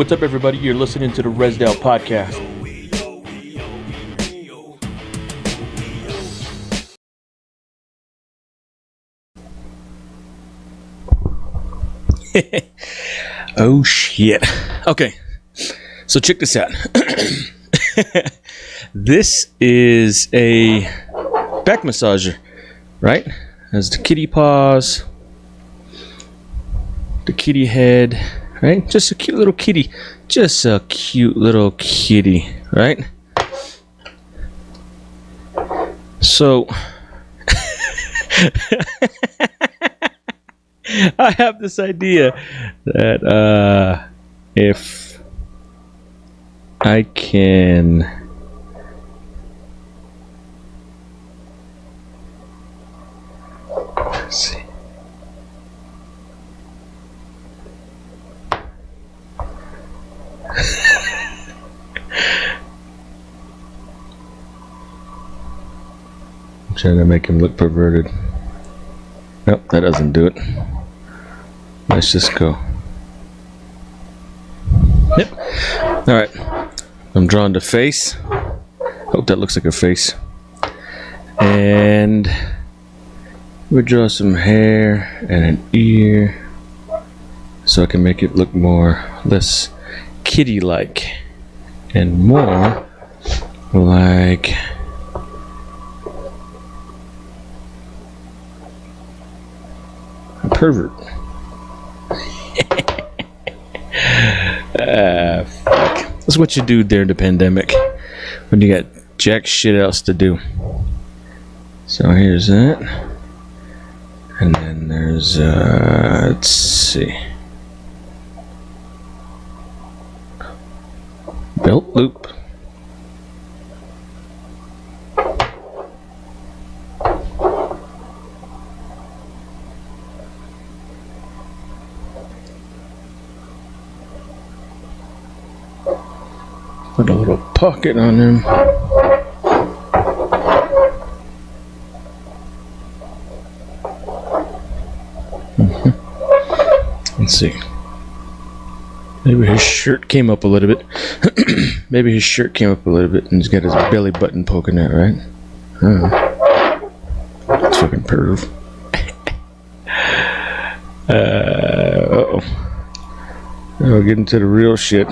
What's up, everybody? You're listening to the Resdale Podcast. oh, shit. Okay, so check this out. this is a back massager, right? Has the kitty paws, the kitty head, right? Just a cute little kitty. Just a cute little kitty, right? So I have this idea that uh, if I can see. Trying to make him look perverted. Nope, that doesn't do it. Let's just go. Yep. Alright. I'm drawing the face. Hope that looks like a face. And we draw some hair and an ear so I can make it look more less kitty like and more like pervert. ah, fuck. That's what you do during the pandemic when you got jack shit else to do. So here's that. And then there's, uh, let's see. Belt loop. Put a little pocket on him. Mhm. Let's see. Maybe his shirt came up a little bit. Maybe his shirt came up a little bit and he's got his belly button poking out, right? Huh. That's fucking perv. uh, oh. We'll get the real shit.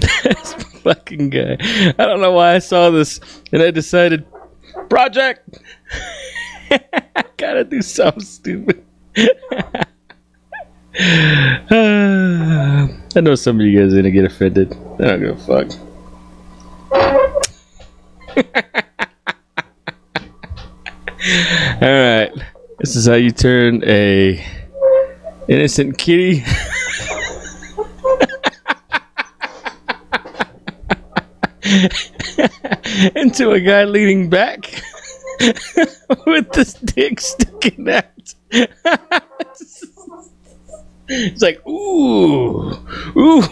This fucking guy. I don't know why I saw this and I decided, project. I gotta do something stupid. I know some of you guys are gonna get offended. I don't give a fuck. All right, this is how you turn a innocent kitty into a guy leaning back with this dick sticking out. It's like, ooh, ooh.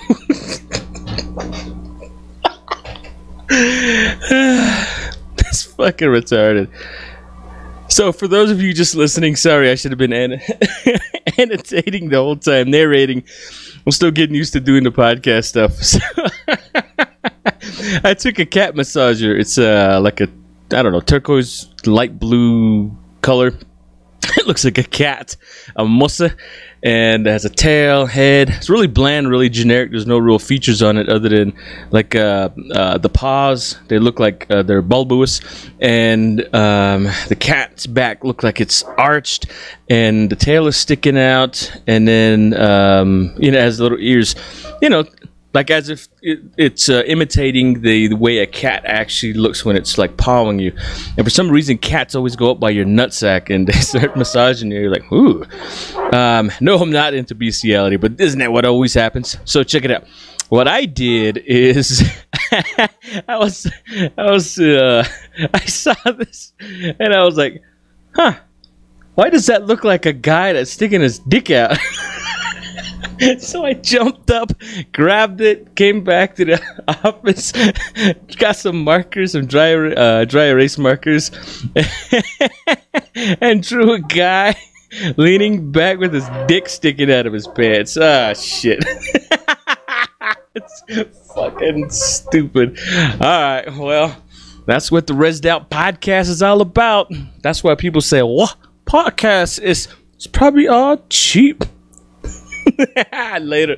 That's fucking retarded. So, for those of you just listening, sorry, I should have been an- annotating the whole time, narrating. I'm still getting used to doing the podcast stuff. So I took a cat massager. It's uh, like a, I don't know, turquoise light blue color. It looks like a cat, a musa, and it has a tail, head. It's really bland, really generic. There's no real features on it other than like uh, uh, the paws. They look like uh, they're bulbous, and um, the cat's back look like it's arched, and the tail is sticking out, and then um, you know it has little ears. You know, like as if it, it's uh, imitating the, the way a cat actually looks when it's like pawing you. And for some reason, cats always go up by your nutsack and they start massaging you. You're like, ooh. Um, no, I'm not into bestiality, but isn't that what always happens? So check it out. What I did is I was I was uh, I saw this and I was like, huh? Why does that look like a guy that's sticking his dick out? so I jumped up, grabbed it, came back to the office, got some markers, some dry uh, dry erase markers, and drew a guy leaning back with his dick sticking out of his pants. Ah, shit. it's fucking stupid. All right, well, that's what the Resed Out podcast is all about. That's why people say, "What podcast is? It's probably all cheap." Later.